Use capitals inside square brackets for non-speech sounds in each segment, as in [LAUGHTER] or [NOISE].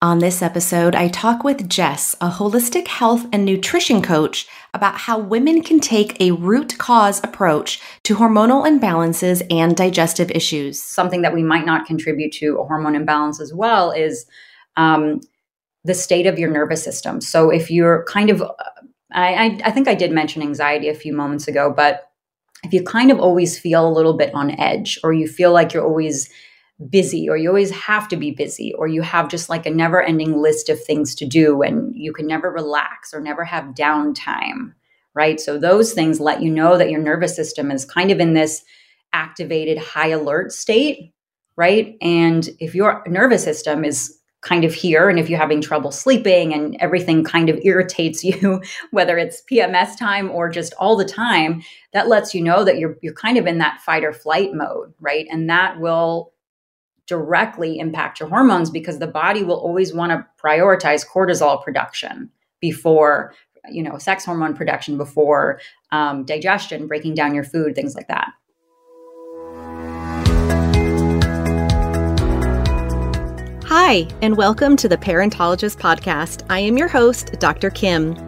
On this episode, I talk with Jess, a holistic health and nutrition coach, about how women can take a root cause approach to hormonal imbalances and digestive issues. Something that we might not contribute to a hormone imbalance as well is um, the state of your nervous system. So if you're kind of, I, I think I did mention anxiety a few moments ago, but if you kind of always feel a little bit on edge or you feel like you're always busy or you always have to be busy or you have just like a never ending list of things to do and you can never relax or never have downtime right? So those things let you know that your nervous system is kind of in this activated high alert state right? And if your nervous system is kind of here and if you're having trouble sleeping and everything kind of [LAUGHS] irritates you whether it's PMS time or just all the time that lets you know that you're you're kind of in that fight or flight mode right? And that will directly impact your hormones because the body will always want to prioritize cortisol production before you know sex hormone production before um, digestion breaking down your food things like that. Hi and welcome to the parentologist podcast. I am your host dr kim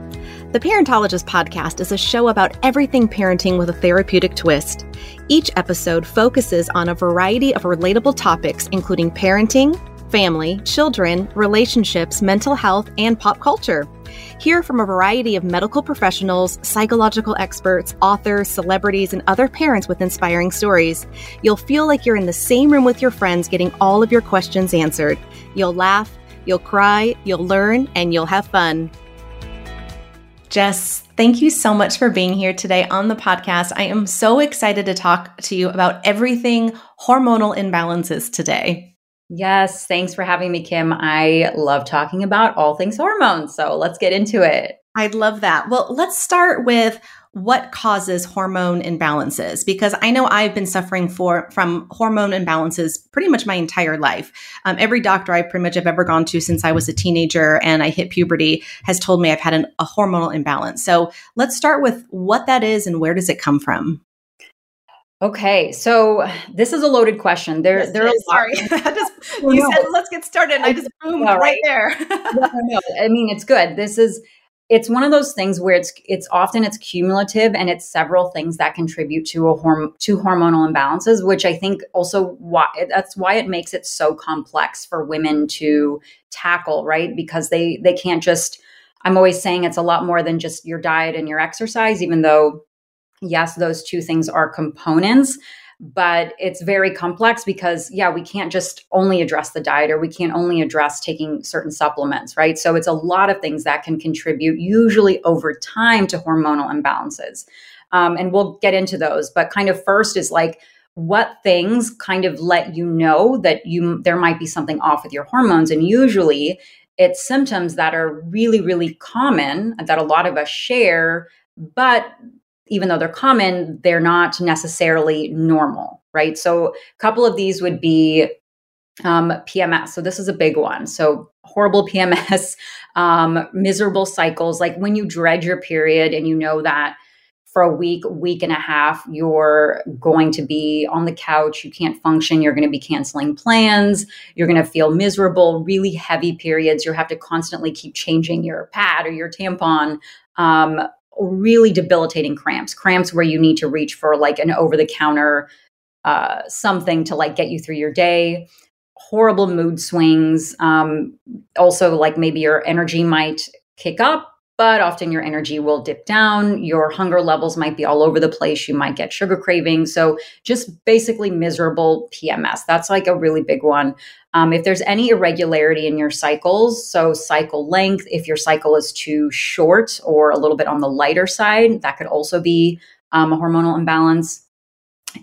the Parentologist podcast is a show about everything parenting with a therapeutic twist. Each episode focuses on a variety of relatable topics, including parenting, family, children, relationships, mental health, and pop culture. Hear from a variety of medical professionals, psychological experts, authors, celebrities, and other parents with inspiring stories. You'll feel like you're in the same room with your friends getting all of your questions answered. You'll laugh, you'll cry, you'll learn, and you'll have fun. Jess, thank you so much for being here today on the podcast. I am so excited to talk to you about everything hormonal imbalances today. Yes, thanks for having me, Kim. I love talking about all things hormones. So let's get into it. I'd love that. Well, let's start with what causes hormone imbalances because i know i've been suffering for from hormone imbalances pretty much my entire life um, every doctor i pretty much have ever gone to since i was a teenager and i hit puberty has told me i've had an, a hormonal imbalance so let's start with what that is and where does it come from Okay, so this is a loaded question. There, yes, there are. Sorry, [LAUGHS] just, you said let's get started, and I just boom right, right there. no, no, I mean it's good. This is it's one of those things where it's it's often it's cumulative and it's several things that contribute to a horm- to hormonal imbalances which i think also why that's why it makes it so complex for women to tackle right? Because they they can't just i'm always saying it's a lot more than just your diet and your exercise even though yes those two things are components but it's very complex because yeah we can't just only address the diet or we can't only address taking certain supplements right? So it's a lot of things that can contribute usually over time to hormonal imbalances. Um, and we'll get into those but kind of first is like what things kind of let you know that you there might be something off with your hormones? And usually it's symptoms that are really really common that a lot of us share but even though they're common, they're not necessarily normal, right? So, a couple of these would be um, PMS. So, this is a big one. So, horrible [LAUGHS] PMS, um, miserable cycles, like when you dread your period and you know that for a week, week and a half, you're going to be on the couch, you can't function, you're going to be canceling plans, you're going to feel miserable, really heavy periods, you have to constantly keep changing your pad or your tampon. Um, really debilitating cramps, cramps where you need to reach for like an over the counter uh, something to like get you through your day. Horrible mood swings. Um, also, like maybe your energy might kick up, but often your energy will dip down. Your hunger levels might be all over the place. You might get sugar cravings. So, just basically miserable PMS. That's like a really big one. Um, if there's any irregularity in your cycles, so cycle length, if your cycle is too short or a little bit on the lighter side, that could also be um, a hormonal imbalance.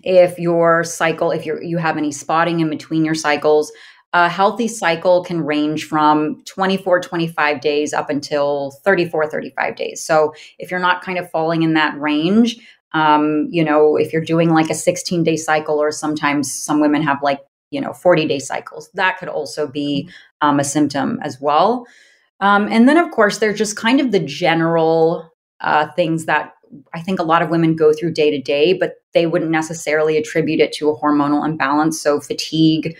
If your cycle, if you you have any spotting in between your cycles, a healthy cycle can range from 24, 25 days up until 34, 35 days. So if you're not kind of falling in that range, um, you know, if you're doing like a 16 day cycle, or sometimes some women have like, you know, 40 day cycles, that could also be um, a symptom as well. Um, and then, of course, there's just kind of the general uh, things that I think a lot of women go through day to day, but they wouldn't necessarily attribute it to a hormonal imbalance. So, fatigue.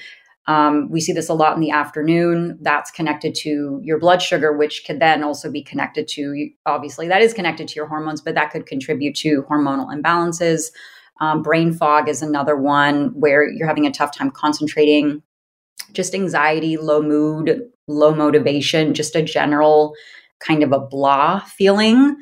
Um, we see this a lot in the afternoon. That's connected to your blood sugar, which could then also be connected to, obviously, that is connected to your hormones, but that could contribute to hormonal imbalances. Um, brain fog is another one where you're having a tough time concentrating. Just anxiety, low mood, low motivation, just a general kind of a blah feeling.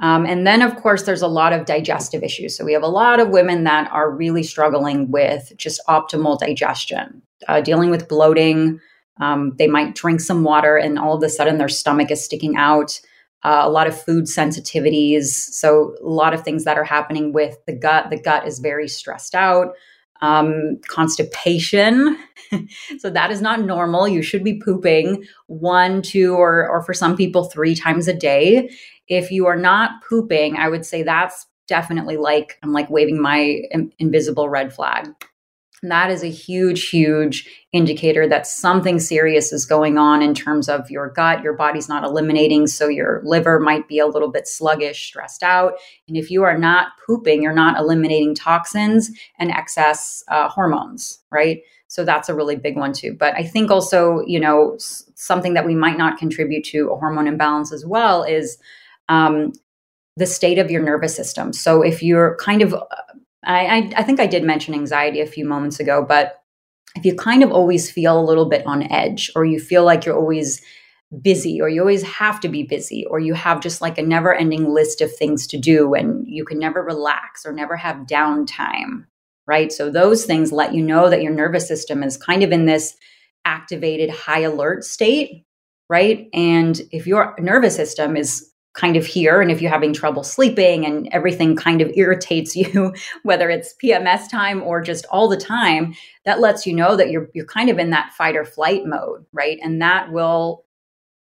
Um, and then, of course, there's a lot of digestive issues. So we have a lot of women that are really struggling with just optimal digestion, uh, dealing with bloating. Um, they might drink some water and all of a sudden their stomach is sticking out. Uh, a lot of food sensitivities. So, a lot of things that are happening with the gut. The gut is very stressed out. Um, constipation. [LAUGHS] so, that is not normal. You should be pooping one, two, or, or for some people, three times a day if you are not pooping, I would say that's definitely like I'm like waving my invisible red flag. That is a huge, huge indicator that something serious is going on in terms of your gut. Your body's not eliminating, so your liver might be a little bit sluggish, stressed out. And if you are not pooping, you're not eliminating toxins and excess uh, hormones, right? So that's a really big one too. But I think also, you know, something that we might not contribute to a hormone imbalance as well is um, the state of your nervous system. So if you're kind of, I, I think I did mention anxiety a few moments ago, but if you kind of always feel a little bit on edge, or you feel like you're always busy, or you always have to be busy, or you have just like a never ending list of things to do, and you can never relax or never have downtime, right? So those things let you know that your nervous system is kind of in this activated high alert state, right? And if your nervous system is kind of here and if you're having trouble sleeping and everything kind of irritates [LAUGHS] you whether it's PMS time or just all the time that lets you know that you're you're kind of in that fight or flight mode right? And that will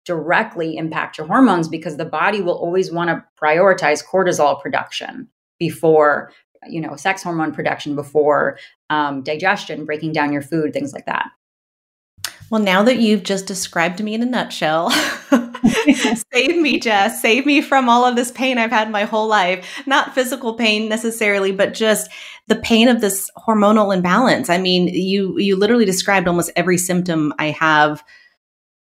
directly impact your hormones because the body will always want to prioritize cortisol production before you know sex hormone production before um, digestion breaking down your food things like that well, now that you've just described me in a nutshell, [LAUGHS] [LAUGHS] save me, Jess. Save me from all of this pain I've had my whole life. Not physical pain necessarily, but just the pain of this hormonal imbalance. I mean, you you literally described almost every symptom I have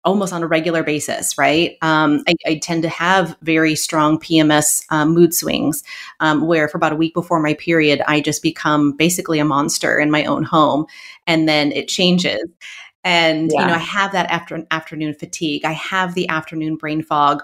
almost on a regular basis, right? Um, I, I, tend to have very strong PMS um, mood swings, um, where for about a week before my period, I just become basically a monster in my own home, and then it changes and yeah. you know i have that after afternoon fatigue i have the afternoon brain fog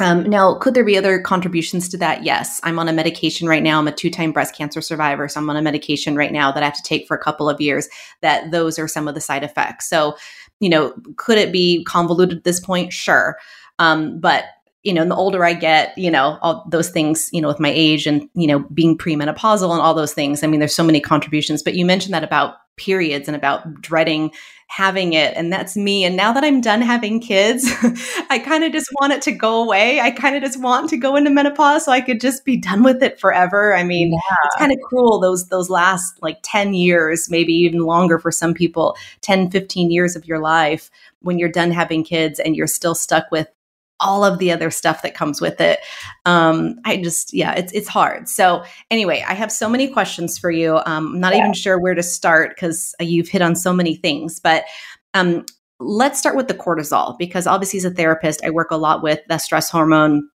um, now, could there be other contributions to that? Yes. I'm on a medication right now. I'm a two time breast cancer survivor. So I'm on a medication right now that I have to take for a couple of years, that those are some of the side effects. So, you know, could it be convoluted at this point? Sure. Um, but you know, and the older I get, you know, all those things, you know, with my age and, you know, being premenopausal and all those things. I mean, there's so many contributions, but you mentioned that about periods and about dreading having it. And that's me. And now that I'm done having kids, [LAUGHS] I kind of just want it to go away. I kind of just want to go into menopause so I could just be done with it forever. I mean, yeah. it's kind of cruel those those last like 10 years, maybe even longer for some people, 10, 15 years of your life when you're done having kids and you're still stuck with all of the other stuff that comes with it. Um, I just, yeah, it's it's hard. So anyway, I have so many questions for you. Um, I'm not yeah. even sure where to start because you've hit on so many things. But um, let's start with the cortisol because obviously, as a therapist, I work a lot with the stress hormone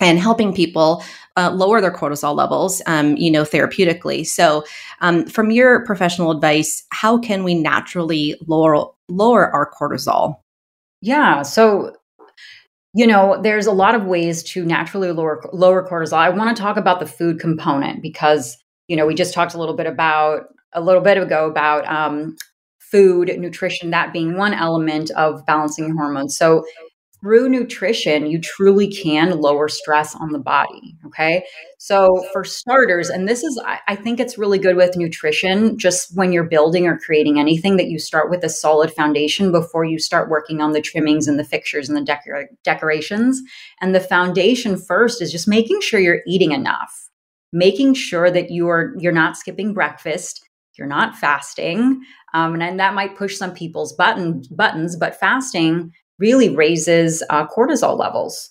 and helping people uh, lower their cortisol levels, um, you know, therapeutically. So, um, from your professional advice, how can we naturally lower lower our cortisol? Yeah. So you know, there's a lot of ways to naturally lower lower cortisol. I want to talk about the food component because you know we just talked a little bit about a little bit ago about um, food nutrition that being one element of balancing hormones. So through nutrition, you truly can lower stress on the body. Okay. So, for starters, and this is, I, think it's really good with nutrition, just when you're building or creating anything, that you start with a solid foundation before you start working on the trimmings and the fixtures and the decor- decorations. And the foundation first is just making sure you're eating enough, making sure that you're you're not skipping breakfast, you're not fasting, um, and, and that might push some people's button buttons, but fasting really raises uh, cortisol levels.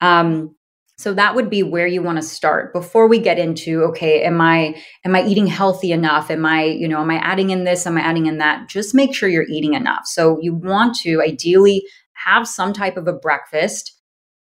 Um, so that would be where you want to start before we get into okay, am I am I eating healthy enough? Am I you know am I adding in this? Am I adding in that? Just make sure you're eating enough. So you want to ideally have some type of a breakfast.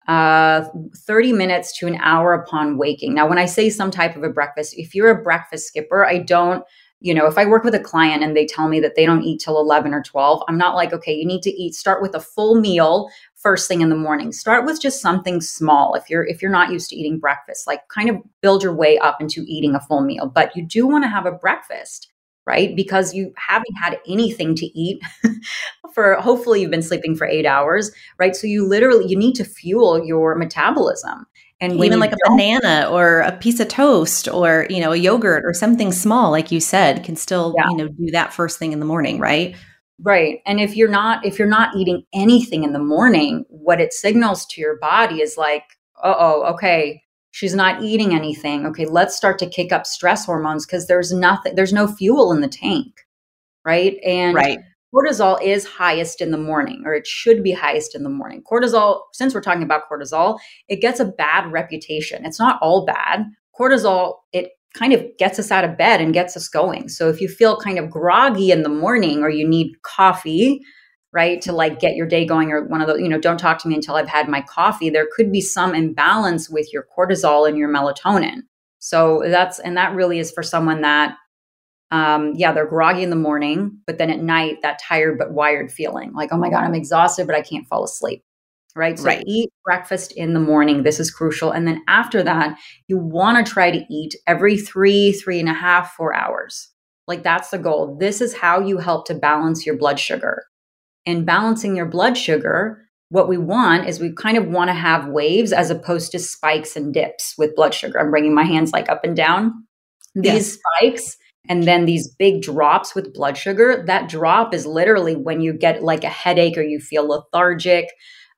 Uh, 30 minutes to an hour upon waking. Now, when I say some type of a breakfast, if you're a breakfast skipper, I don't you know, if I work with a client and they tell me that they don't eat till 11 or 12, I'm not like, okay, you need to eat, start with a full meal first thing in the morning. Start with just something small if you're if you're not used to eating breakfast. Like kind of build your way up into eating a full meal, but you do want to have a breakfast, right? Because you haven't had anything to eat [LAUGHS] for hopefully you've been sleeping for 8 hours, right? So you literally you need to fuel your metabolism. And even like a banana or a piece of toast or, you know, a yogurt or something small, like you said, can still, yeah. you know, do that first thing in the morning, right? Right. And if you're not if you're not eating anything in the morning, what it signals to your body is like, "Uh-oh, okay, she's not eating anything. Okay, let's start to kick up stress hormones because there's nothing there's no fuel in the tank." Right? And right cortisol is highest in the morning, or it should be highest in the morning. Cortisol, since we're talking about cortisol, it gets a bad reputation. It's not all bad. Cortisol, it kind of gets us out of bed and gets us going. So if you feel kind of groggy in the morning or you need coffee, right, to like get your day going, or one of those, you know, don't talk to me until I've had my coffee, there could be some imbalance with your cortisol and your melatonin. So that's, and that really is for someone that um, yeah, they're groggy in the morning, but then at night, that tired but wired feeling like, oh my God, I'm exhausted, but I can't fall asleep. Right. So right. eat breakfast in the morning. This is crucial. And then after that, you want to try to eat every three, three and a half, four hours. Like that's the goal. This is how you help to balance your blood sugar. And balancing your blood sugar, what we want is we kind of want to have waves as opposed to spikes and dips with blood sugar. I'm bringing my hands like up and down. These yes. spikes and then these big drops with blood sugar that drop is literally when you get like a headache or you feel lethargic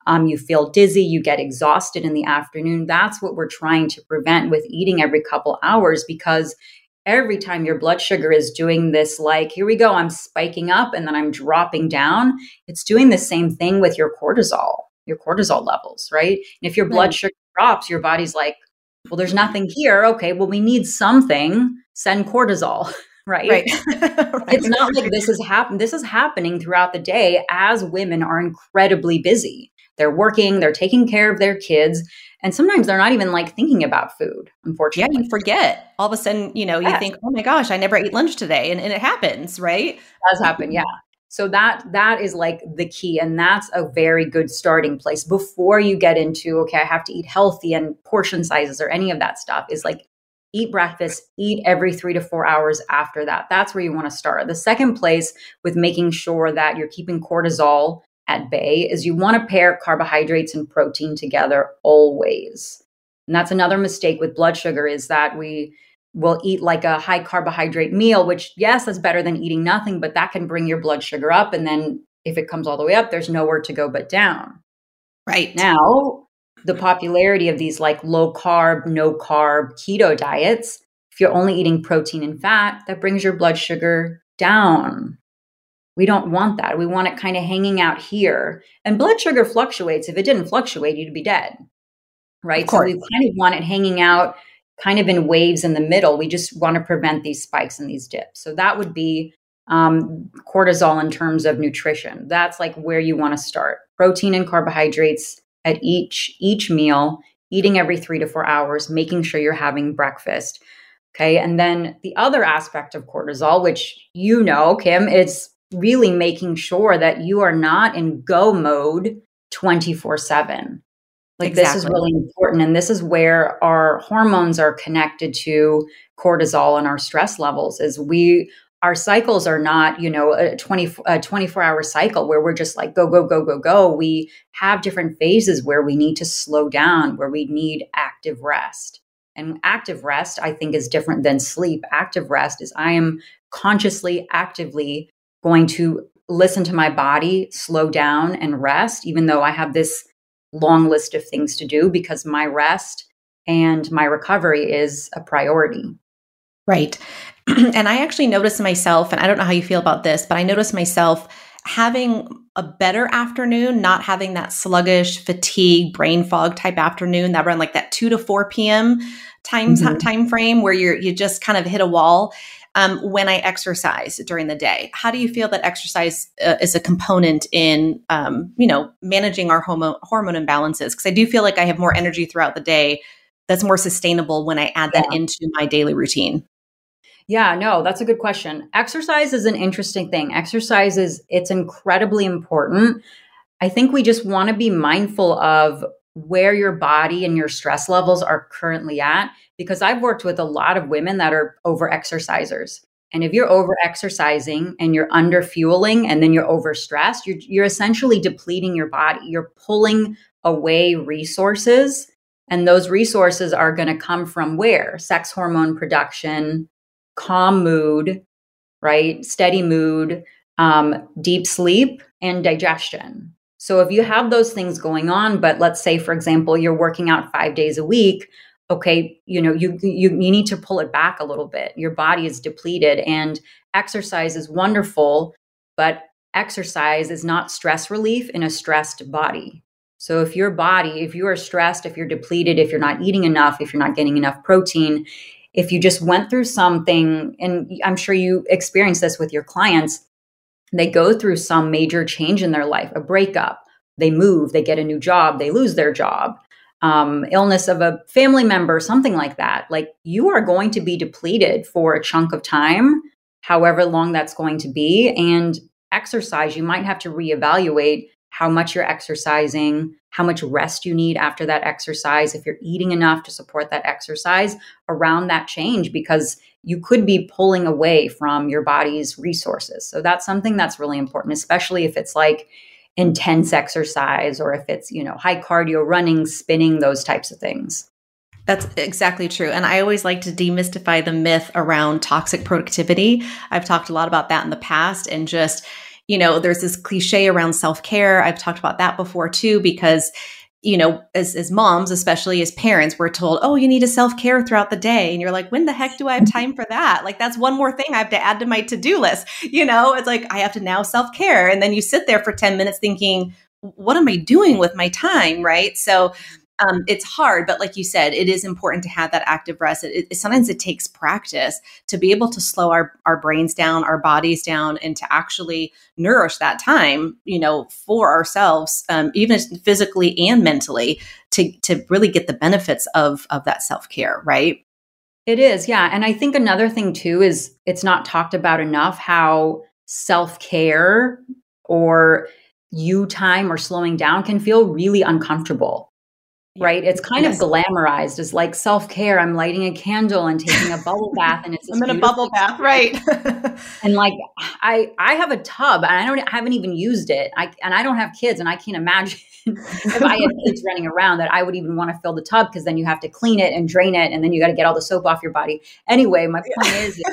um, you feel dizzy you get exhausted in the afternoon that's what we're trying to prevent with eating every couple hours because every time your blood sugar is doing this like here we go i'm spiking up and then i'm dropping down it's doing the same thing with your cortisol your cortisol levels right and if your blood right. sugar drops your body's like well there's nothing here okay well we need something send cortisol [LAUGHS] right? Right. [LAUGHS] right. It's not like this is happen this is happening throughout the day as women are incredibly busy. They're working, they're taking care of their kids, and sometimes they're not even like thinking about food, unfortunately. Yeah, you forget. All of a sudden, you know, you yes. think, "Oh my gosh, I never ate lunch today." And, and it happens, right? It does happen, yeah. So that that is like the key and that's a very good starting place before you get into okay, I have to eat healthy and portion sizes or any of that stuff is like eat breakfast, eat every three to four hours after that. That's where you want to start. The second place with making sure that you're keeping cortisol at bay is you want to pair carbohydrates and protein together always. And that's another mistake with blood sugar is that we will eat like a high carbohydrate meal, which, yes, that's better than eating nothing, but that can bring your blood sugar up. And then if it comes all the way up, there's nowhere to go but down. Right. Now, the popularity of these like low carb, no carb keto diets, if you're only eating protein and fat, that brings your blood sugar down. We don't want that. We want it kind of hanging out here. And blood sugar fluctuates. If it didn't fluctuate, you'd be dead. Right. So we kind of want it hanging out kind of in waves in the middle. We just want to prevent these spikes and these dips. So that would be um, cortisol in terms of nutrition. That's like where you want to start. Protein and carbohydrates at each each meal, eating every 3 to 4 hours, making sure you're having breakfast. Okay? And then the other aspect of cortisol, which you know, Kim, is really making sure that you are not in go mode 24/7. Like exactly. this is really important and this is where our hormones are connected to cortisol and our stress levels is we our cycles are not, you know, a 20, a 24 hour cycle where we're just like go, go, go, go, go. We have different phases where we need to slow down, where we need active rest. And active rest, I think, is different than sleep. Active rest is I am consciously, actively going to listen to my body, slow down and rest, even though I have this long list of things to do because my rest and my recovery is a priority. Right. [CLEARS THROAT] and I actually noticed myself, and I don't know how you feel about this, but I noticed myself having a better afternoon, not having that sluggish, fatigue, brain fog type afternoon that run like that 2 to 4 p.m. time mm-hmm. time frame where you're you just kind of hit a wall. Um, when I exercise during the day, how do you feel that exercise uh, is a component in, um, you know, managing our hormone hormone imbalances? Because I do feel like I have more energy throughout the day. That's more sustainable when I add that yeah. into my daily routine. Yeah, no, that's a good question. Exercise is an interesting thing. Exercise is it's incredibly important. I think we just want to be mindful of where your body and your stress levels are currently at because I've worked with a lot of women that are over exercisers. And if you're over exercising and you're under fueling and then you're over stressed, you're, you're essentially depleting your body. You're pulling away resources. And those resources are going to come from where? Sex hormone production, calm mood, right? Steady mood, um, deep sleep, and digestion. So if you have those things going on, but let's say, for example, you're working out five days a week, okay, you know, you you you need to pull it back a little bit. Your body is depleted, and exercise is wonderful, but exercise is not stress relief in a stressed body. So if your body, if you are stressed, if you're depleted, if you're not eating enough, if you're not getting enough protein, if you just went through something, and I'm sure you experience this with your clients, they go through some major change in their life, a breakup, they move, they get a new job, they lose their job, um, illness of a family member, something like that. Like you are going to be depleted for a chunk of time, however long that's going to be. And exercise, you might have to reevaluate how much you're exercising, how much rest you need after that exercise, if you're eating enough to support that exercise around that change, because you could be pulling away from your body's resources. So that's something that's really important, especially if it's like Mm-hmm. intense exercise or if it's, you know, high cardio, running, spinning, those types of things. That's exactly true. And I always like to demystify the myth around toxic productivity. I've talked a lot about that in the past and just you know, there's this cliche around self care. I've talked about that before too, because you know, as, as moms, especially as parents, we're told, oh, you need to self care throughout the day. And you're like, when the heck do I have [LAUGHS] time for that? Like, that's one more thing I have to add to my to do list. You know, it's like I have to now self care. And then you sit there for 10 minutes thinking, what am I doing with my time? Right. So, um, it's hard, but like you said, it is important to have that active rest. It, it, sometimes it takes practice to be able to slow our, our brains down, our bodies down, and to actually nourish that time, you know, for ourselves, um, even physically and mentally, to to really get the benefits of of that self care, right? It is, yeah. And I think another thing too is it's not talked about enough how self care or you time or slowing down can feel really uncomfortable right? It's kind yes. of glamorized as like self care. I'm lighting a candle and taking a bubble [LAUGHS] bath, and it's I'm in a bubble bath, right? [LAUGHS] and like I I have a tub, and I don't I haven't even used it. I and I don't have kids, and I can't imagine [LAUGHS] if I had kids running around that I would even want to fill the tub because then you have to clean it and drain it, and then you got to get all the soap off your body. Anyway, my point is,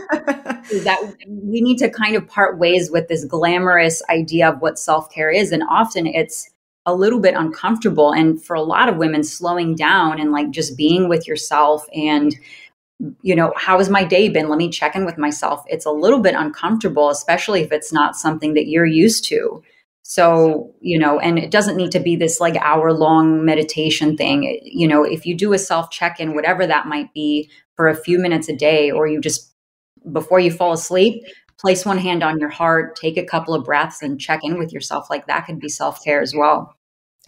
is that we need to kind of part ways with this glamorous idea of what self care is, and often it's a little bit uncomfortable. And for a lot of women, slowing down and like just being with yourself and you know, how has my day been? Let me check in with myself. It's a little bit uncomfortable, especially if it's not something that you're used to. So, you know, and it doesn't need to be this like hour long meditation thing. You know, if you do a self check in, whatever that might be for a few minutes a day, or you just before you fall asleep, place one hand on your heart, take a couple of breaths, and check in with yourself. Like that could be self care as well.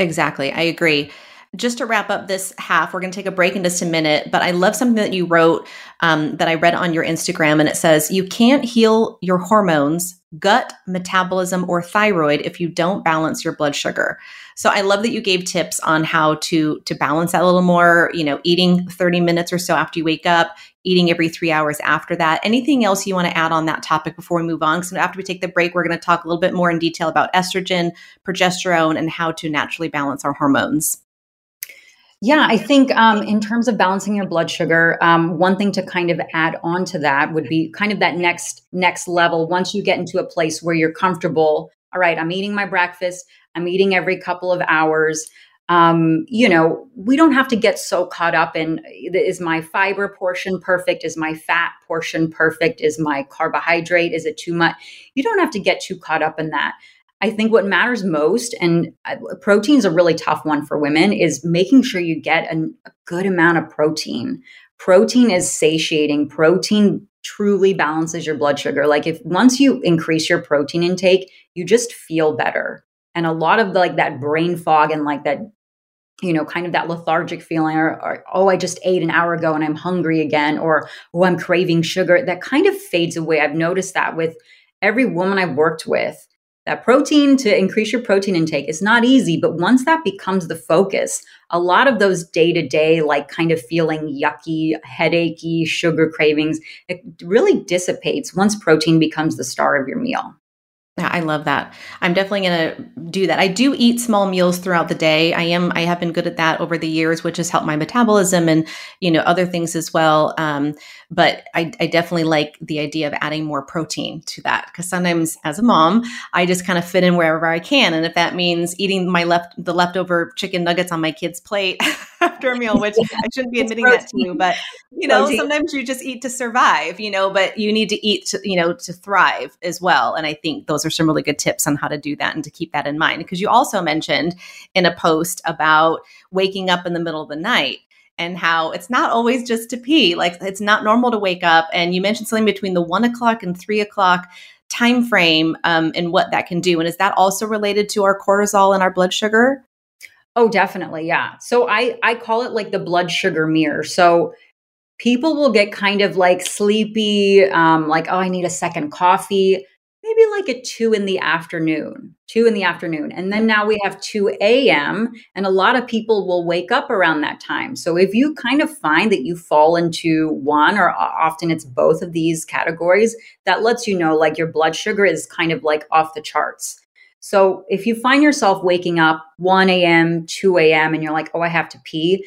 Exactly. I agree. Just to wrap up this half, we're going to take a break in just a minute. But I love something that you wrote um, that I read on your Instagram, and it says, You can't heal your hormones gut, metabolism, or thyroid if you don't balance your blood sugar. So I love that you gave tips on how to to balance that a little more, you know, eating 30 minutes or so after you wake up, eating every 3 hours after that. Anything else you want to add on that topic before we move on? So after we take the break, we're going to talk a little bit more in detail about estrogen, progesterone and how to naturally balance our hormones. Yeah, I think um, in terms of balancing your blood sugar, um, one thing to kind of add on to that would be kind of that next next level. Once you get into a place where you're comfortable, all right, I'm eating my breakfast, I'm eating every couple of hours. Um, you know, we don't have to get so caught up in is my fiber portion perfect? Is my fat portion perfect? Is my carbohydrate? Is it too much? You don't have to get too caught up in that. I think what matters most, and uh, protein is a really tough one for women, is making sure you get a good amount of protein. Protein is satiating. Protein truly balances your blood sugar. Like if once you increase your protein intake, you just feel better. And a lot of the, like that brain fog and like that, you know, kind of that lethargic feeling, or, or oh, I just ate an hour ago and I'm hungry again, or oh, I'm craving sugar, that kind of fades away. I've noticed that with every woman I've worked with that protein to increase your protein intake is not easy but once that becomes the focus a lot of those day to day like kind of feeling yucky headachy sugar cravings it really dissipates once protein becomes the star of your meal I love that. I'm definitely going to do that. I do eat small meals throughout the day. I am. I have been good at that over the years, which has helped my metabolism and you know other things as well. Um, but I, I, definitely like the idea of adding more protein to that because sometimes, as a mom, I just kind of fit in wherever I can, and if that means eating my left the leftover chicken nuggets on my kid's plate [LAUGHS] after a meal, which I shouldn't be [LAUGHS] admitting that to you, but you know, protein. sometimes you just eat to survive. You know, but you need to eat to you know to thrive as well. And I think those are some really good tips on how to do that and to keep that in mind. Because you also mentioned in a post about waking up in the middle of the night and how it's not always just to pee. Like it's not normal to wake up. And you mentioned something between the one o'clock and three o'clock time frame um, and what that can do. And is that also related to our cortisol and our blood sugar? Oh, definitely. Yeah. So I I call it like the blood sugar mirror. So people will get kind of like sleepy, um, like oh, I need a second coffee maybe like at two in the afternoon, two in the afternoon. And then now we have 2 a.m. And a lot of people will wake up around that time. So if you kind of find that you fall into one or often it's both of these categories, that lets you know like your blood sugar is kind of like off the charts. So if you find yourself waking up 1 a.m., 2 a.m., and you're like, oh, I have to pee,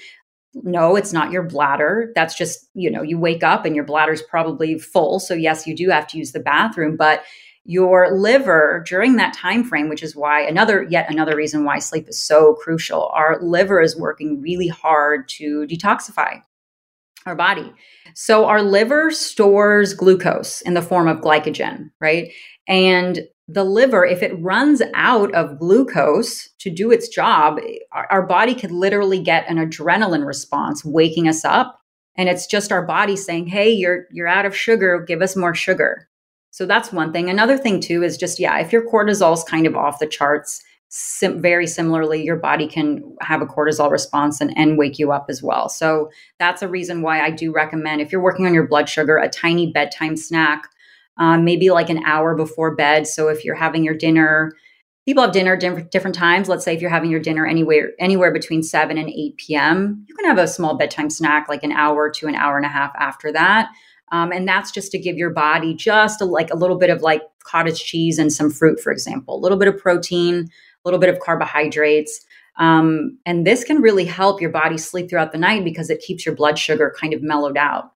no, it's not your bladder. That's just, you know, you wake up and your bladder's probably full. So yes, you do have to use the bathroom, but your liver during that time frame which is why another yet another reason why sleep is so crucial our liver is working really hard to detoxify our body so our liver stores glucose in the form of glycogen right and the liver if it runs out of glucose to do its job our, our body could literally get an adrenaline response waking us up and it's just our body saying hey you're you're out of sugar give us more sugar so that's one thing. Another thing too is just yeah, if your cortisol is kind of off the charts, sim- very similarly, your body can have a cortisol response and, and wake you up as well. So that's a reason why I do recommend if you're working on your blood sugar, a tiny bedtime snack, um, maybe like an hour before bed. So if you're having your dinner, people have dinner different, different times. Let's say if you're having your dinner anywhere anywhere between 7 and 8 p.m., you can have a small bedtime snack like an hour to an hour and a half after that. Um, and that's just to give your body just a, like a little bit of like cottage cheese and some fruit, for example, a little bit of protein, a little bit of carbohydrates. Um, and this can really help your body sleep throughout the night because it keeps your blood sugar kind of mellowed out.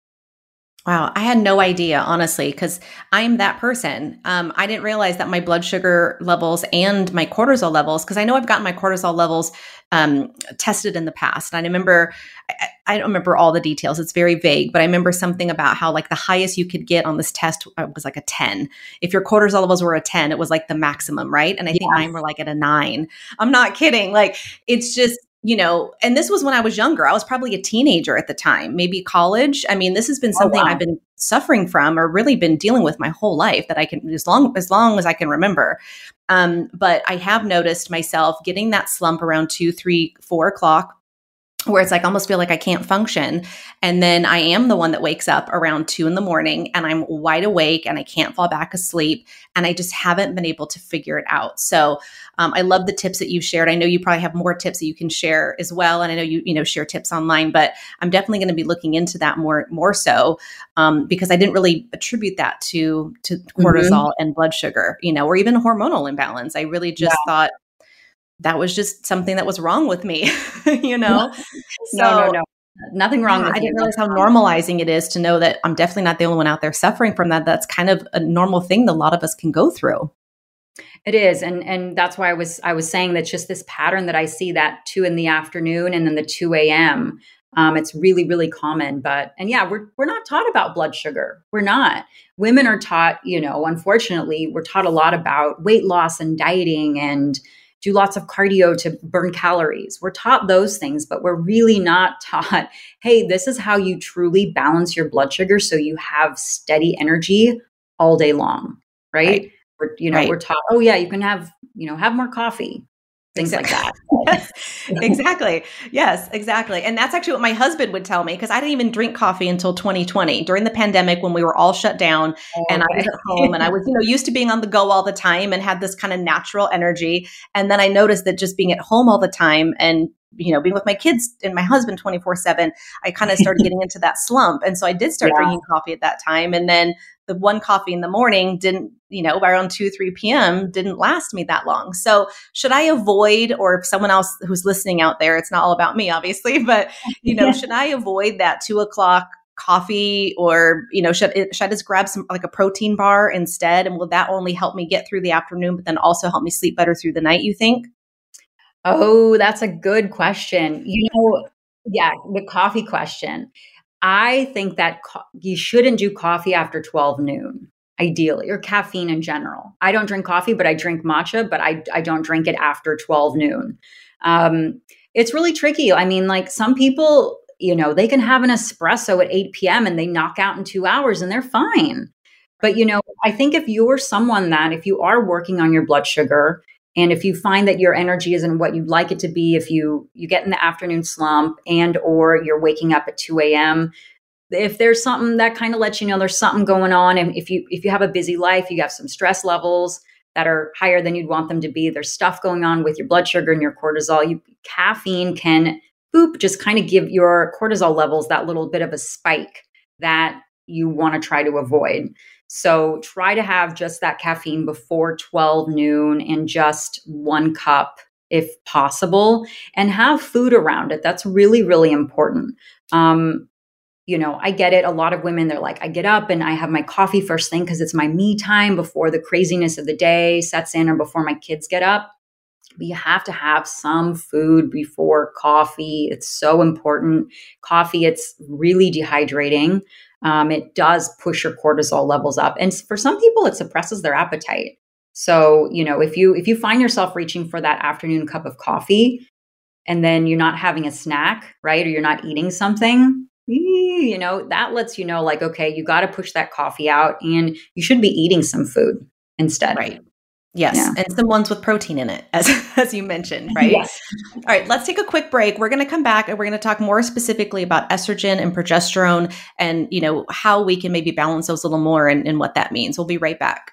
Wow, I had no idea, honestly, because I'm that person. Um, I didn't realize that my blood sugar levels and my cortisol levels, because I know I've gotten my cortisol levels um, tested in the past. And I remember, I, I, don't remember all the details, it's very vague, but I remember something about how, like, the highest you could get on this test uh, was like a 10. If your cortisol levels were a 10, it was like the maximum, right? And I think yes. mine were like at a nine. I'm not kidding. Like, it's just, you know, and this was when I was younger. I was probably a teenager at the time, maybe college. I mean, this has been oh, something oh, wow. I've been suffering from or really been dealing with my whole life that I can as long as long as I can remember. Um, but I have noticed myself getting that slump around two, three, four o'clock where it's like I almost feel like I can't function. And then I am the one that wakes up around two in the morning and I'm wide awake and I can't fall back asleep. And I just haven't been able to figure it out. So um, I love the tips that you've shared. I know you probably have more tips that you can share as well. And I know you, you know, share tips online, but I'm definitely going to be looking into that more, more so um, because I didn't really attribute that to, to mm-hmm. cortisol mm-hmm. and blood sugar, you know, or even hormonal imbalance. I really just yeah. thought that was just something that was wrong with me, [LAUGHS] you know? so, no, no, no. Nothing wrong yeah, I didn't realize how normalizing it is to know that I'm definitely not the only one out there suffering from that. That's kind of a normal thing that a lot of us can go through. It is, and and that's why I was I was saying that just this pattern that I see that two in the afternoon and then the two a.m. Um, it's really really common, but and yeah, we're we're not taught about blood sugar. We're not. Women are taught, you know, unfortunately, we're taught a lot about weight loss and dieting and do lots of cardio to burn calories. We're taught those things, but we're really not [LAUGHS] taught, hey, this is how you truly balance your blood sugar so you have steady energy all day long, right? right. We're, you know, right. we're taught, oh yeah, you can have, you know, have more coffee things exactly. like that. [LAUGHS] [LAUGHS] exactly. Yes, exactly. And that's actually what my husband would tell me because I didn't even drink coffee until 2020 during the pandemic when we were all shut down oh, and I was at home and I was, [LAUGHS] you know, used to being on the go all the time and had this kind of natural energy. And then I noticed that just being at home all the time and you know, being with my kids and my husband 24 7, I kind of started [LAUGHS] getting into that slump. And so I did start yeah. drinking coffee at that time. And then the one coffee in the morning didn't, you know, by around 2, 3 p.m. didn't last me that long. So should I avoid, or if someone else who's listening out there, it's not all about me, obviously, [LAUGHS] but, you know, should I avoid that two o'clock coffee or you know should, should i just grab some like a protein bar instead and will that only help me get through the afternoon but then also help me sleep better through the night you think Oh, that's a good question. You know, yeah, the coffee question. I think that co- you shouldn't do coffee after 12 noon, ideally, or caffeine in general. I don't drink coffee, but I drink matcha, but I, I don't drink it after 12 noon. Um, it's really tricky. I mean, like some people, you know, they can have an espresso at 8 p.m. and they knock out in two hours and they're fine. But, you know, I think if you're someone that, if you are working on your blood sugar, and if you find that your energy isn't what you'd like it to be if you you get in the afternoon slump and or you're waking up at 2 a.m if there's something that kind of lets you know there's something going on and if you if you have a busy life you have some stress levels that are higher than you'd want them to be there's stuff going on with your blood sugar and your cortisol you caffeine can boop just kind of give your cortisol levels that little bit of a spike that you want to try to avoid so try to have just that caffeine before 12 noon and just one cup if possible and have food around it. That's really, really important. Um, you know, I get it. A lot of women, they're like, I get up and I have my coffee first thing because it's my me time before the craziness of the day sets in or before my kids get up. But you have to have some food before coffee. It's so important. Coffee, it's really dehydrating um, it does push your cortisol levels up. And for some people it suppresses their appetite. So you know if you if you find yourself reaching for that afternoon cup of coffee and then you're not having a snack right or you're not eating something you know that lets you know like okay you got to push that coffee out and you should be eating some food instead. Right Yes, yeah. and some ones with protein in it, [LAUGHS] as as you mentioned, right? Yes. All right, let's take a quick break. We're going to come back and we're going to talk more specifically about estrogen and progesterone, and you know how we can maybe balance those a little more and, and what that means. We'll be right back.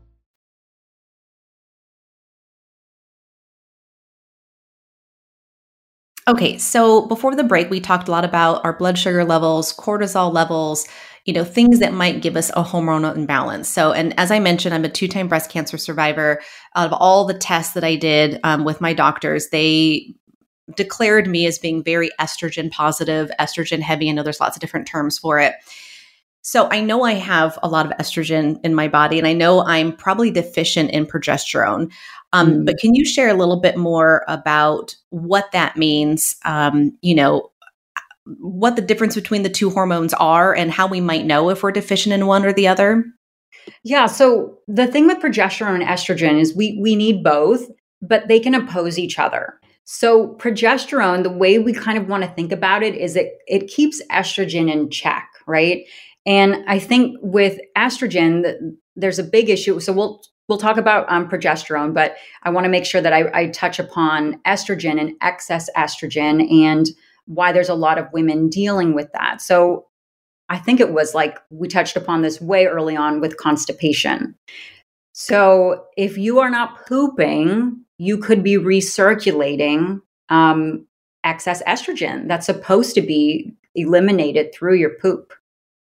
Okay, so before the break, we talked a lot about our blood sugar levels, cortisol levels, you know, things that might give us a hormonal imbalance. So, and as I mentioned, I'm a two time breast cancer survivor. Out of all the tests that I did um, with my doctors, they declared me as being very estrogen positive, estrogen heavy. I know there's lots of different terms for it. So I know I have a lot of estrogen in my body, and I know I'm probably deficient in progesterone. Um, mm. But can you share a little bit more about what that means? Um, you know, what the difference between the two hormones are and how we might know if we're deficient in one or the other? Yeah. So the thing with progesterone and estrogen is we we need both, but they can oppose each other. So progesterone, the way we kind of want to think about it is it it keeps estrogen in check, right? And I think with estrogen, there's a big issue. So we'll we'll talk about um, progesterone, but I want to make sure that I, I touch upon estrogen and excess estrogen and why there's a lot of women dealing with that. So I think it was like we touched upon this way early on with constipation. So if you are not pooping, you could be recirculating um, excess estrogen that's supposed to be eliminated through your poop.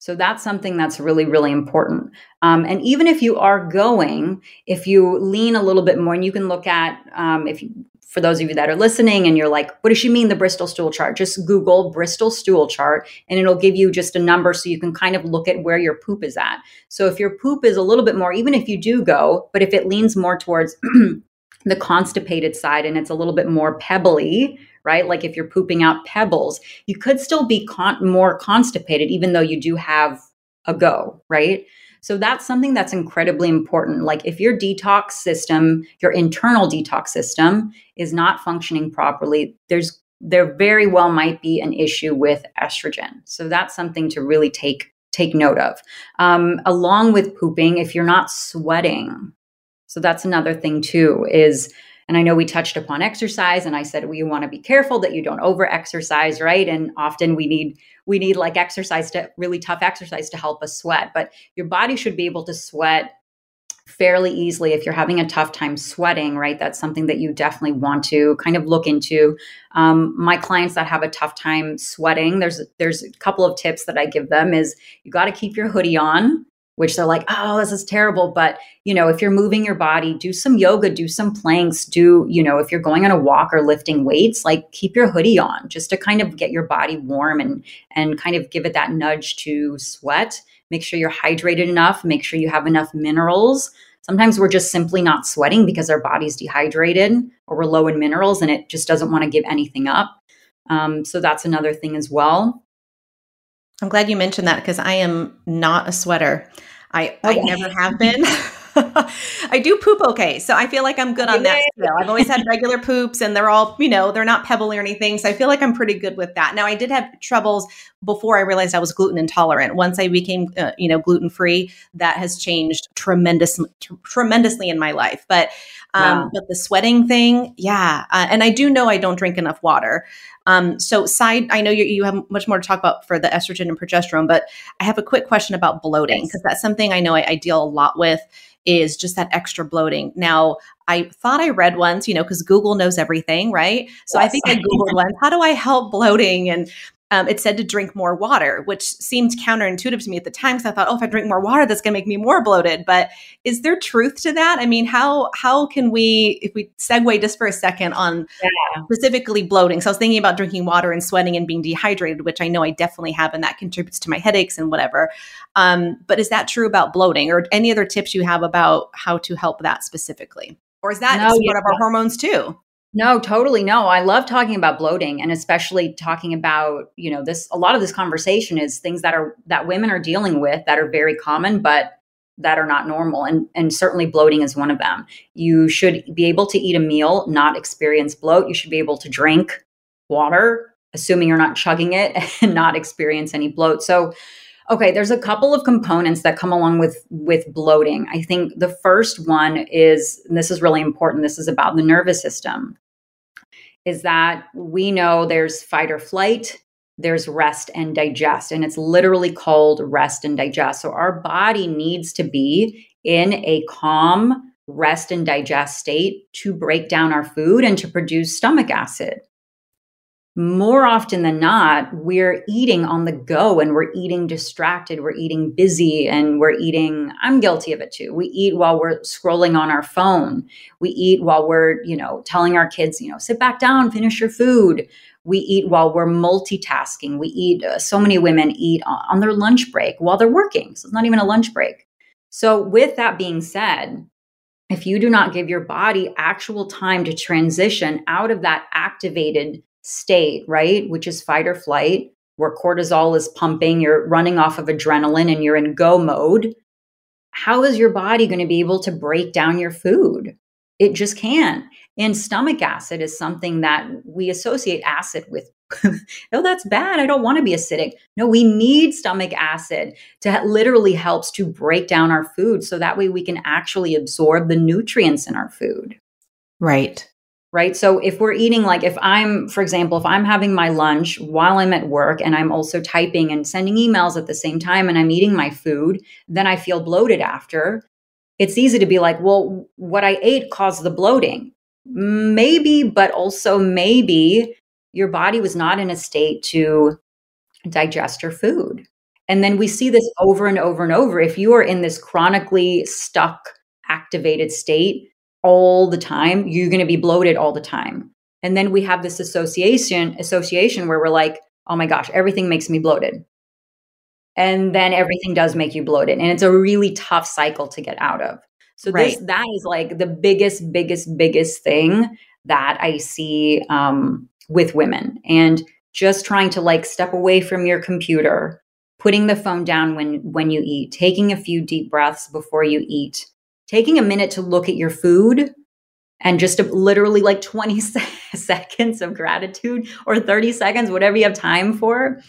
So that's something that's really, really important. Um, and even if you are going, if you lean a little bit more, and you can look at um, if you, for those of you that are listening and you're like, what does she mean the Bristol stool chart? Just Google Bristol stool chart and it'll give you just a number so you can kind of look at where your poop is at. So if your poop is a little bit more, even if you do go, but if it leans more towards [CLEARS THROAT] the constipated side and it's a little bit more pebbly, right? Like if you're pooping out pebbles, you could still be con- more constipated, even though you do have a go, right? So that's something that's incredibly important. Like if your detox system, your internal detox system is not functioning properly, there's there very well might be an issue with estrogen. So that's something to really take take note of. Um, along with pooping, if you're not sweating, so that's another thing too is and I know we touched upon exercise and I said we want to be careful that you don't over exercise, right? And often we need we need like exercise to really tough exercise to help us sweat, but your body should be able to sweat fairly easily if you're having a tough time sweating right that's something that you definitely want to kind of look into um, my clients that have a tough time sweating there's there's a couple of tips that i give them is you got to keep your hoodie on which they're like, oh, this is terrible. But, you know, if you're moving your body, do some yoga, do some planks, do, you know, if you're going on a walk or lifting weights, like keep your hoodie on just to kind of get your body warm and, and kind of give it that nudge to sweat. Make sure you're hydrated enough, make sure you have enough minerals. Sometimes we're just simply not sweating because our body's dehydrated or we're low in minerals and it just doesn't want to give anything up. Um, so that's another thing as well. I'm glad you mentioned that because I am not a sweater. I, okay. I never have been. [LAUGHS] I do poop okay. So I feel like I'm good on that scale. I've always had regular poops and they're all, you know, they're not pebbly or anything. So I feel like I'm pretty good with that. Now, I did have troubles before I realized I was gluten intolerant. Once I became, uh, you know, gluten free, that has changed tremendously, t- tremendously in my life. But, um, wow. but the sweating thing, yeah. Uh, and I do know I don't drink enough water. Um, so, side, I know you, you have much more to talk about for the estrogen and progesterone, but I have a quick question about bloating because yes. that's something I know I, I deal a lot with is just that extra bloating. Now, I thought I read once, you know, because Google knows everything, right? So yes. I think I Googled once, how do I help bloating? And um, it said to drink more water, which seemed counterintuitive to me at the time because I thought, oh, if I drink more water, that's going to make me more bloated. But is there truth to that? I mean, how how can we, if we segue just for a second on yeah. specifically bloating? So I was thinking about drinking water and sweating and being dehydrated, which I know I definitely have, and that contributes to my headaches and whatever. Um, but is that true about bloating, or any other tips you have about how to help that specifically? Or is that no, yeah. of our hormones too? No, totally. No, I love talking about bloating and especially talking about, you know, this a lot of this conversation is things that are that women are dealing with that are very common but that are not normal and and certainly bloating is one of them. You should be able to eat a meal, not experience bloat. You should be able to drink water assuming you're not chugging it [LAUGHS] and not experience any bloat. So Okay, there's a couple of components that come along with with bloating. I think the first one is this is really important. This is about the nervous system. Is that we know there's fight or flight, there's rest and digest, and it's literally called rest and digest. So our body needs to be in a calm rest and digest state to break down our food and to produce stomach acid more often than not, we're eating on the go and we're eating distracted, we're eating busy, and we're eating. I'm guilty of it too. We eat while we're scrolling on our phone. We eat while we're, you know, telling our kids, you know, sit back down, finish your food. We eat while we're multitasking. We eat, uh, so many women eat on their lunch break while they're working. So it's not even a lunch break. So, with that being said, if you do not give your body actual time to transition out of that activated state, right, which is fight or flight, where cortisol is pumping, you're running off of adrenaline and you're in go mode, how is your body going to be able to break down your food? It just can't. And stomach acid is something that we associate acid with. [LAUGHS] oh, that's bad. I don't want to be acidic. No, we need stomach acid to literally helps to break down our food so that way we can actually absorb the nutrients in our food. Right right? So if we're eating, like if I'm, for example, if I'm having my lunch while I'm at work and I'm also typing and sending emails at the same time and I'm eating my food, then I feel bloated after. It's easy to be like, well, what I ate caused the bloating. Maybe, but also maybe your body was not in a state to digest your food. And then we see this over and over and over. If you are in this chronically stuck, activated state, all the time, you're going to be bloated all the time. And then we have this association association where we're like, "Oh my gosh, everything makes me bloated." And then everything does make you bloated, and it's a really tough cycle to get out of. So right. this that is like the biggest biggest biggest thing that I see um, with women and just trying to like step away from your computer, putting the phone down when when you eat, taking a few deep breaths before you eat, taking a minute to look at your food and just a, literally like 20 [LAUGHS] seconds of gratitude or 30 seconds whatever you have time for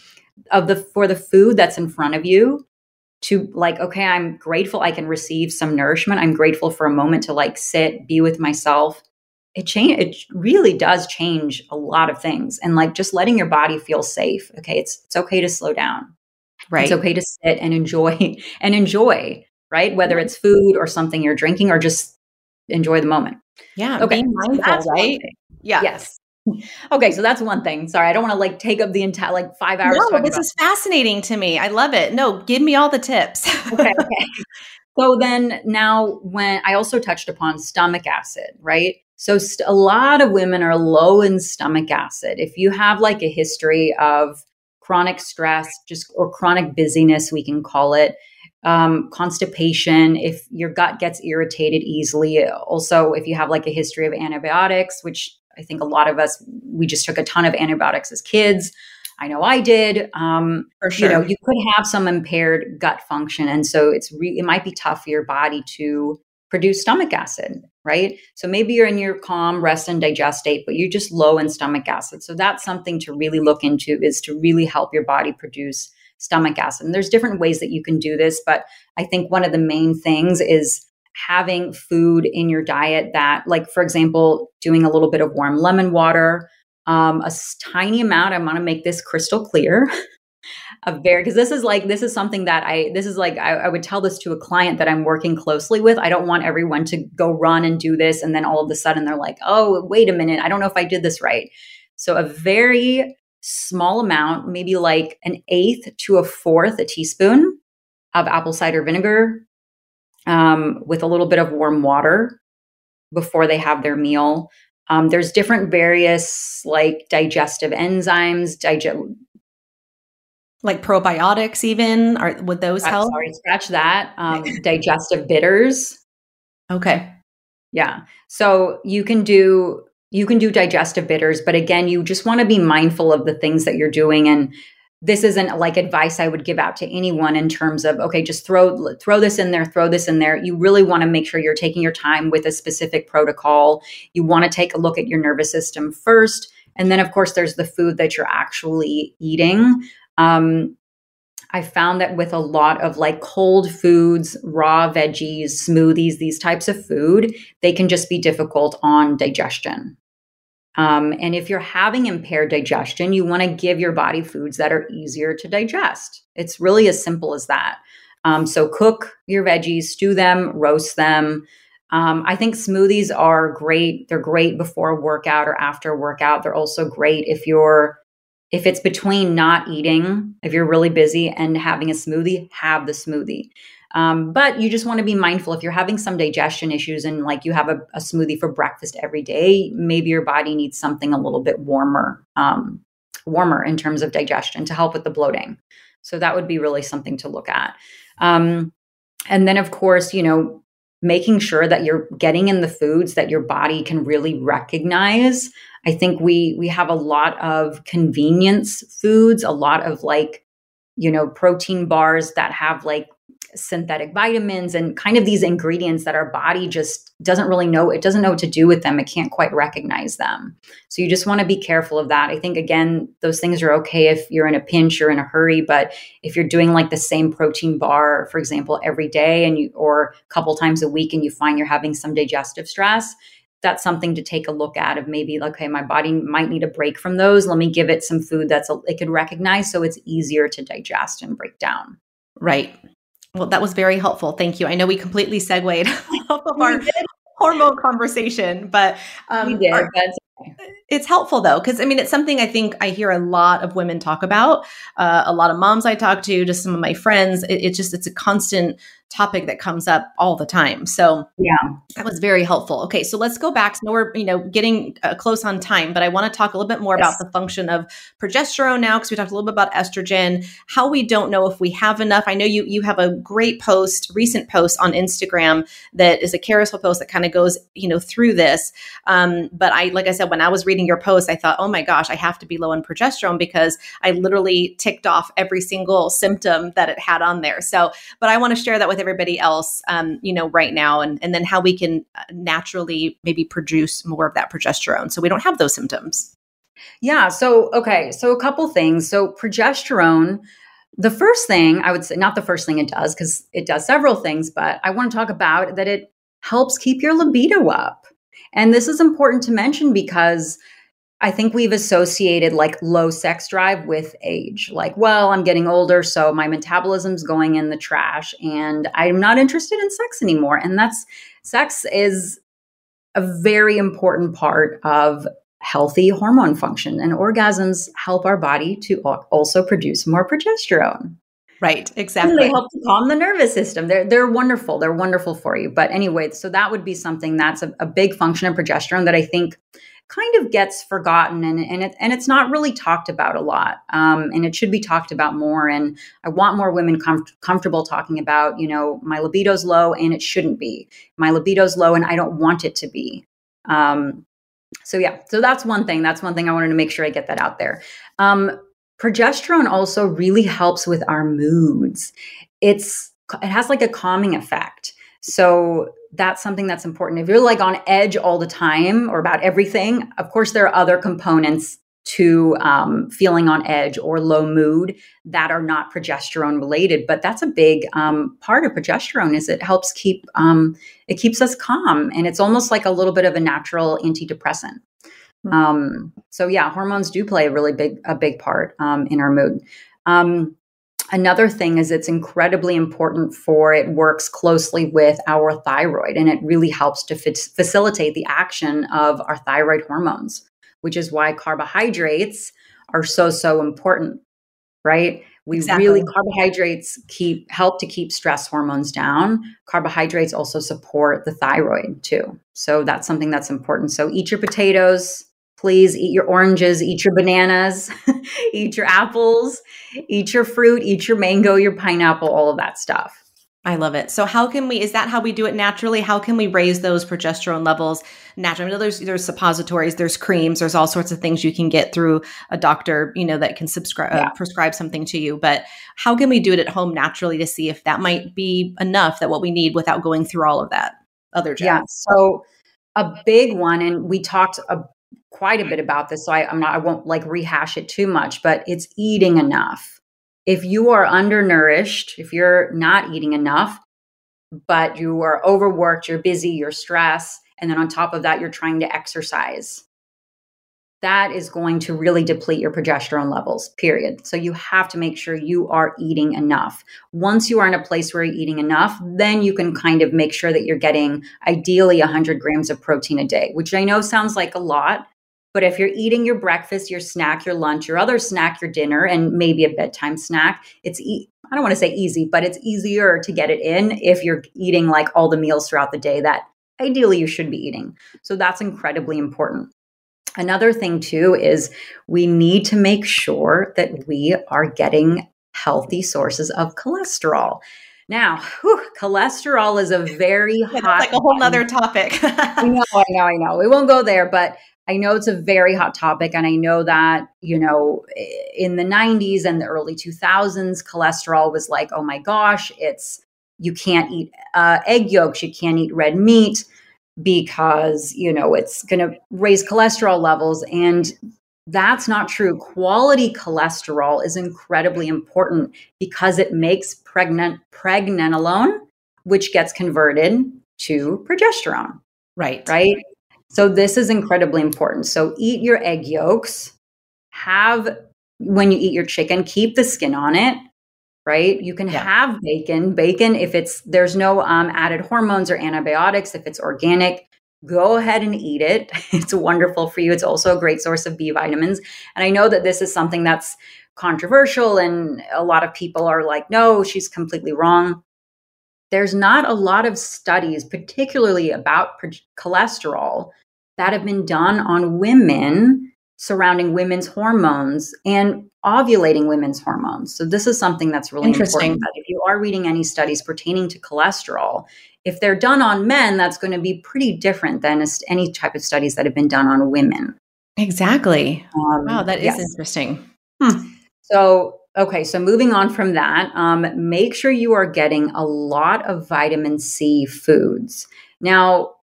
of the for the food that's in front of you to like okay i'm grateful i can receive some nourishment. I'm grateful for a moment to like sit be with myself. It change it really does change a lot of things and like just letting your body feel safe okay? It's it's okay to slow down. Right. it's okay to sit and enjoy [LAUGHS] and enjoy right? Whether mm-hmm. it's food or something you're drinking or just enjoy the moment. Yeah. Okay. mindful, right? Yeah. Yes. Okay, so that's one thing. Sorry, I don't want to like take up the entire like five hours. No, this is fascinating to me. I love it. No, give me all the tips. okay, [LAUGHS] okay. So then now, when I also touched upon stomach acid, right? So st- a lot of women are low in stomach acid. If you have like a history of chronic stress, just or chronic busyness, we can call it, um, constipation, if your gut gets irritated easily. Also, if you have like a history of antibiotics, which I think a lot of us, we just took a ton of antibiotics as kids. I know I did. Um, For sure. You know, you could have some impaired gut function. And so it's re- it might be tough for your body to produce stomach acid, right? So maybe you're in your calm, rest and digest state, but you're just low in stomach acid. So that's something to really look into is to really help your body produce stomach acid. And there's different ways that you can do this, but I think one of the main things is having food in your diet that, like, for example, doing a little bit of warm lemon water, um, a tiny amount. I want to make this crystal clear. [LAUGHS] a very because this is like this is something that I this is like I, I, would tell this to a client that I'm working closely with. I don't want everyone to go run and do this and then all of a sudden they're like, oh wait a minute, I don't know if I did this right. So a very small amount, maybe like an eighth to a fourth a teaspoon of apple cider vinegar um, with a little bit of warm water before they have their meal. Um, there's different various like digestive enzymes, digest like probiotics even? Are would those scratch, help? sorry scratch that um, [LAUGHS] digestive bitters. Okay. Yeah. So you can do you can do digestive bitters, but again, you just want to be mindful of the things that you're doing. And this isn't like advice I would give out to anyone in terms of, okay, just throw, throw this in there, throw this in there. You really want to make sure you're taking your time with a specific protocol. You want to take a look at your nervous system first. And then, of course, there's the food that you're actually eating. Um, I found that with a lot of like cold foods, raw veggies, smoothies, these types of food, they can just be difficult on digestion. Um, and if you're having impaired digestion, you want to give your body foods that are easier to digest. It's really as simple as that. Um, so cook your veggies, stew them, roast them. Um, I think smoothies are great. They're great before a workout or after a workout. They're also great if you're if it's between not eating, if you're really busy and having a smoothie, have the smoothie. Um, but you just want to be mindful if you're having some digestion issues and like you have a, a, smoothie for breakfast every day, maybe your body needs something a little bit warmer, um, warmer in terms of digestion to help with the bloating. So that would be really something to look at. Um, and then, of course, you know, making sure that you're getting in the foods that your body can really recognize. I think we we have a lot of convenience foods, a lot of like you know protein bars that have like synthetic vitamins and kind of these ingredients that our body just doesn't really know it doesn't know what to do with them. It can't quite recognize them. So you just want to be careful of that. I think again those things are okay if you're in a pinch or in a hurry but if you're doing like the same protein bar for example every day and you or a couple times a week and you find you're having some digestive stress that's something to take a look at of maybe okay my body might need a break from those. Let me give it some food that's a, it can recognize so it's easier to digest and break down. Right well, that was very helpful. Thank you. I know we completely segued [LAUGHS] off of our hormone conversation, but um, we did. Our, it's helpful though, because I mean, it's something I think I hear a lot of women talk about. Uh, a lot of moms I talk to, just some of my friends. It, it's just it's a constant topic that comes up all the time. So yeah, that was very helpful. Okay, so let's go back. So we're you know getting uh, close on time, but I want to talk a little bit more yes. about the function of progesterone now because we talked a little bit about estrogen, how we don't know if we have enough. I know you you have a great post, recent post on Instagram that is a carousel post that kind of goes you know through this. Um, but I like I said when I was reading your post, I thought, oh my gosh, I have to be low in progesterone because I literally ticked off every single symptom that it had on there. So, but I want to share that with everybody else, um, you know, right now, and and then how we can uh, naturally maybe produce more of that progesterone so we don't have those symptoms. Yeah. So okay. So a couple things. So progesterone. The first thing I would say, not the first thing it does, because it does several things, but I want to talk about that it helps keep your libido up. And this is important to mention because I think we've associated like low sex drive with age. Like, well, I'm getting older, so my metabolism's going in the trash and I'm not interested in sex anymore. And that's sex is a very important part of healthy hormone function. And orgasms help our body to also produce more progesterone. Right, exactly. And they help to calm the nervous system. They're they're wonderful. They're wonderful for you. But anyway, so that would be something that's a, a big function of progesterone that I think kind of gets forgotten and and, it, and it's not really talked about a lot um, and it should be talked about more and i want more women com- comfortable talking about you know my libido's low and it shouldn't be. My libido's low and i don't want it to be. Um, so yeah so that's one thing that's one thing i wanted to make sure i get that out there. Um, progesterone also really helps with our moods. It's it has like a calming effect. So that's something that's important. If you're like on edge all the time or about everything, of course, there are other components to um, feeling on edge or low mood that are not progesterone related but that's a big um, part of progesterone is it helps keep um, it keeps us calm and it's almost like a little bit of a natural antidepressant mm-hmm. so yeah hormones do play a really big a big part um, in our mood um, Another thing is it's incredibly important for it works closely with our thyroid and it really helps to f- facilitate the action of our thyroid hormones, which is why carbohydrates are so so important, right? We exactly. really carbohydrates keep help to keep stress hormones down. Carbohydrates also support the thyroid too. So that's something that's important. So eat your potatoes, please eat your oranges, eat your bananas, [LAUGHS] eat your apples, eat your fruit, eat your mango, your pineapple, all of that stuff. I love it. So how can we is that how we do it naturally? How can we raise those progesterone levels naturally? I mean, there's there's suppositories, there's creams, there's all sorts of things you can get through a doctor, you know, that can subscribe uh, yeah. uh, prescribe something to you. But how can we do it at home naturally to see if that might be enough that what we need without going through all of that other jazz? Yeah. So a big one, and we talked a quite a bit mm-hmm. about this, so I, I'm not I won't like rehash it too much, but it's eating enough. If you are undernourished, if you're not eating enough, but you are overworked, you're busy, you're stressed, and then on top of that, you're trying to exercise, that is going to really deplete your progesterone levels, period. So you have to make sure you are eating enough. Once you are in a place where you're eating enough, then you can kind of make sure that you're getting ideally 100 grams of protein a day, which I know sounds like a lot, but if you're eating your breakfast, your snack, your lunch, your other snack, your dinner, and maybe a bedtime snack, it's e- I don't want to say easy, but it's easier to get it in if you're eating like all the meals throughout the day that ideally you should be eating. So that's incredibly important. Another thing too is we need to make sure that we are getting healthy sources of cholesterol. Now, whew, cholesterol is a [LAUGHS] very yeah, hot, like a whole other topic. [LAUGHS] I know, I know, I know. We won't go there, but I know it's a very hot topic. And I know that, you know, in the 90s and the early 2000s, cholesterol was like, oh my gosh, it's, you can't eat uh, egg yolks, you can't eat red meat because, you know, it's going to raise cholesterol levels. And that's not true. Quality cholesterol is incredibly important because it makes pregnant pregnenolone, which gets converted to progesterone. Right. Right. So this is incredibly important. So eat your egg yolks. Have when you eat your chicken, keep the skin on it. Right. You can yeah. have bacon. Bacon, if it's there's no um, added hormones or antibiotics, if it's organic, go ahead and eat it. [LAUGHS] It's wonderful for you. It's also a great source of B vitamins. And I know that this is something that's controversial and a lot of people are like, no, she's completely wrong. There's not a lot of studies, particularly about cholesterol, that have been done on women surrounding women's hormones and ovulating women's hormones. So this is something that's really important. That if you are reading any studies pertaining to cholesterol, if they're done on men, that's going to be pretty different than any type of studies that have been done on women. Exactly. Um, wow, that is yes. interesting. Hmm. So Okay, so moving on from that, um, make sure you are getting a lot of vitamin C foods. Now,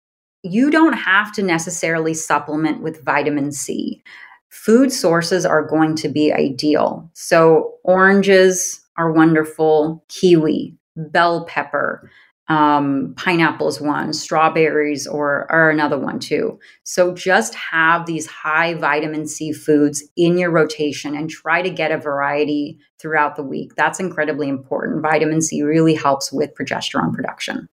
you don't have to necessarily supplement with vitamin C. Food sources are going to be ideal. So, oranges are wonderful, kiwi, bell pepper, um, pineapples one, strawberries or are another one too. So just have these high vitamin C foods in your rotation and try to get a variety throughout the week. That's incredibly important. Vitamin C really helps with progesterone production.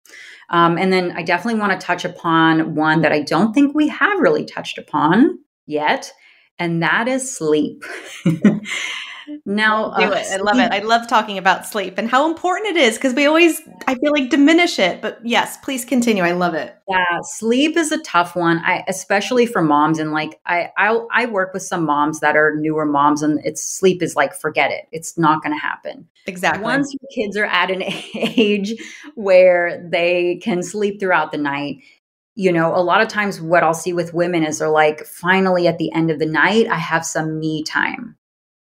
Um, and then I definitely want to touch upon one that I don't think we have really touched upon yet, and that is sleep. [LAUGHS] Now, do uh, it. I love it. I love talking about sleep and how important it is because we always, I feel like, diminish it. But yes, please continue. I love it. Yeah, sleep is a tough one. I, especially for moms, and like I, I, I work with some moms that are newer moms, and it's sleep is like forget it. It's not going to happen. Exactly. Once your kids are at an [LAUGHS] age where they can sleep throughout the night, you know, a lot of times what I'll see with women is they're like, finally at the end of the night, I have some me time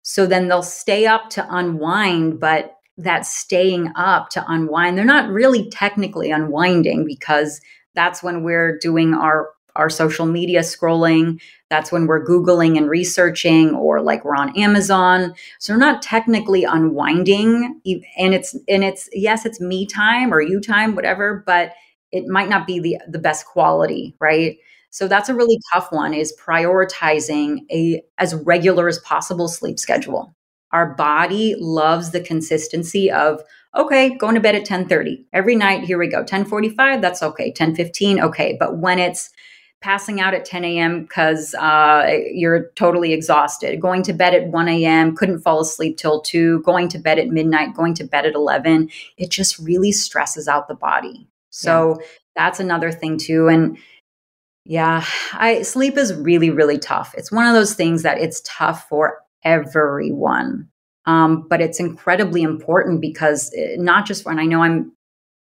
so then they'll stay up to unwind, but that staying up to unwind, they're not really technically unwinding because that's when we're doing our our social media scrolling. That's when we're Googling and researching, or like we're on Amazon. So we're not technically unwinding. And it's and it's yes, it's me time or you time, whatever, but it might not be the the best quality, right? So that's a really tough one is prioritizing a as regular as possible sleep schedule. Our body loves the consistency of okay, going to bed at 10:30. Every night, here we go. 10:45, that's okay. 10:15, okay. But when it's passing out at 10 a.m. because uh, you're totally exhausted, going to bed at 1 a.m., couldn't fall asleep till 2, going to bed at midnight, going to bed at 11, it just really stresses out the body. So yeah. that's another thing too. And yeah, I sleep is really really tough. It's one of those things that it's tough for everyone. Um, but it's incredibly important because eh, not just when I know I'm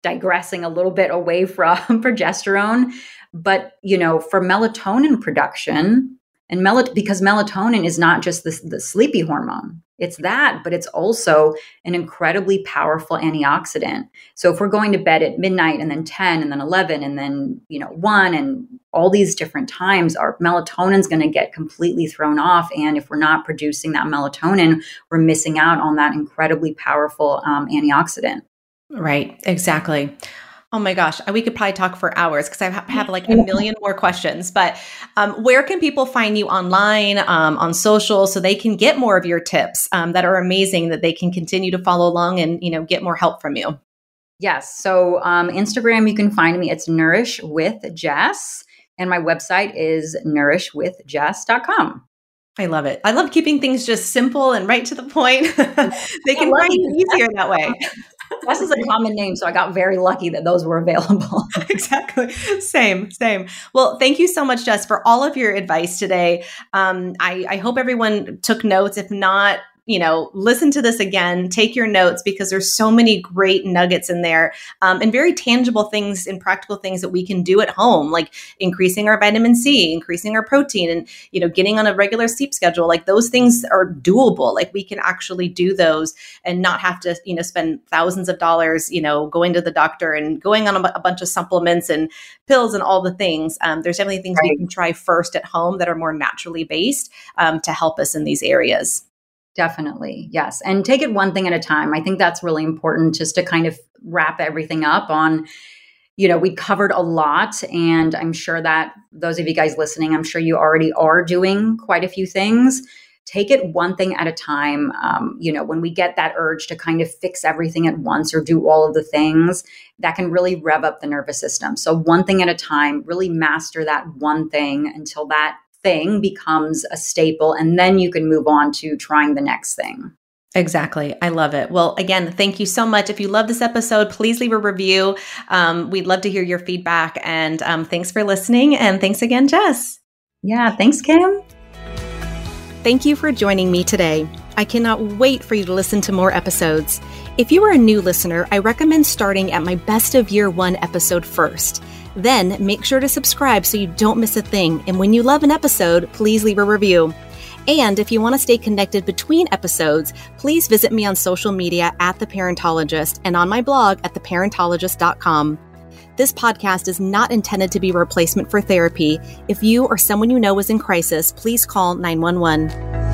digressing a little bit away [LAUGHS] from progesterone, but you know, for melatonin production, and mel- because melatonin is not just the, the sleepy hormone, it's that, but it's also an incredibly powerful antioxidant. So if we're going to bed at midnight and then 10 and then 11 and then, you know, 1 and all these different times, our melatonin's going to get completely thrown off. And if we're not producing that melatonin, we're missing out on that incredibly powerful um, antioxidant. Right, exactly. Oh my gosh, we could probably talk for hours because I have like a [LAUGHS] million more questions. But um, where can people find you online, um, on social, so they can get more of your tips um, that are amazing that they can continue to follow along and you know get more help from you? Yes. So um, Instagram, you can find me. It's Nourish with Jess, and my website is nourishwithjess.com. I love it. I love keeping things just simple and right to the point. [LAUGHS] they can find you easier that way. [LAUGHS] Jess is a common name, so I got very lucky that those were available. [LAUGHS] exactly. Same, same. Well, thank you so much, Jess, for all of your advice today. Um, I, I hope everyone took notes. If not, you know, listen to this again, take your notes because there's so many great nuggets in there um, and very tangible things and practical things that we can do at home, like increasing our vitamin C, increasing our protein, and, you know, getting on a regular sleep schedule. Like those things are doable. Like we can actually do those and not have to, you know, spend thousands of dollars, you know, going to the doctor and going on a, a bunch of supplements and pills and all the things. Um, there's definitely things right. we can try first at home that are more naturally based um, to help us in these areas. Definitely, yes. And take it one thing at a time. I think that's really important just to kind of wrap everything up on you know, we covered a lot, and I'm sure that those of you guys listening, I'm sure you already are doing quite a few things take it one thing at a time. Um, you know, when we get that urge to kind of fix everything at once or do all of the things, that can really rev up the nervous system. So, one thing at a time, really master that one thing until that thing becomes a staple. And then you can move on to trying the next thing. Exactly. I love it. Well, again, thank you so much. If you love this episode, please leave a review. Um, we'd love to hear your feedback. And um, thanks for listening. And thanks again, Jess. Yeah. Thanks, Kim. Thank you for joining me today. I cannot wait for you to listen to more episodes. If you are a new listener, I recommend starting at my best of year one episode first. Then make sure to subscribe so you don't miss a thing. And when you love an episode, please leave a review. And if you want to stay connected between episodes, please visit me on social media at The Parentologist and on my blog at theparentologist.com. This podcast is not intended to be a replacement for therapy. If you or someone you know is in crisis, please call 911.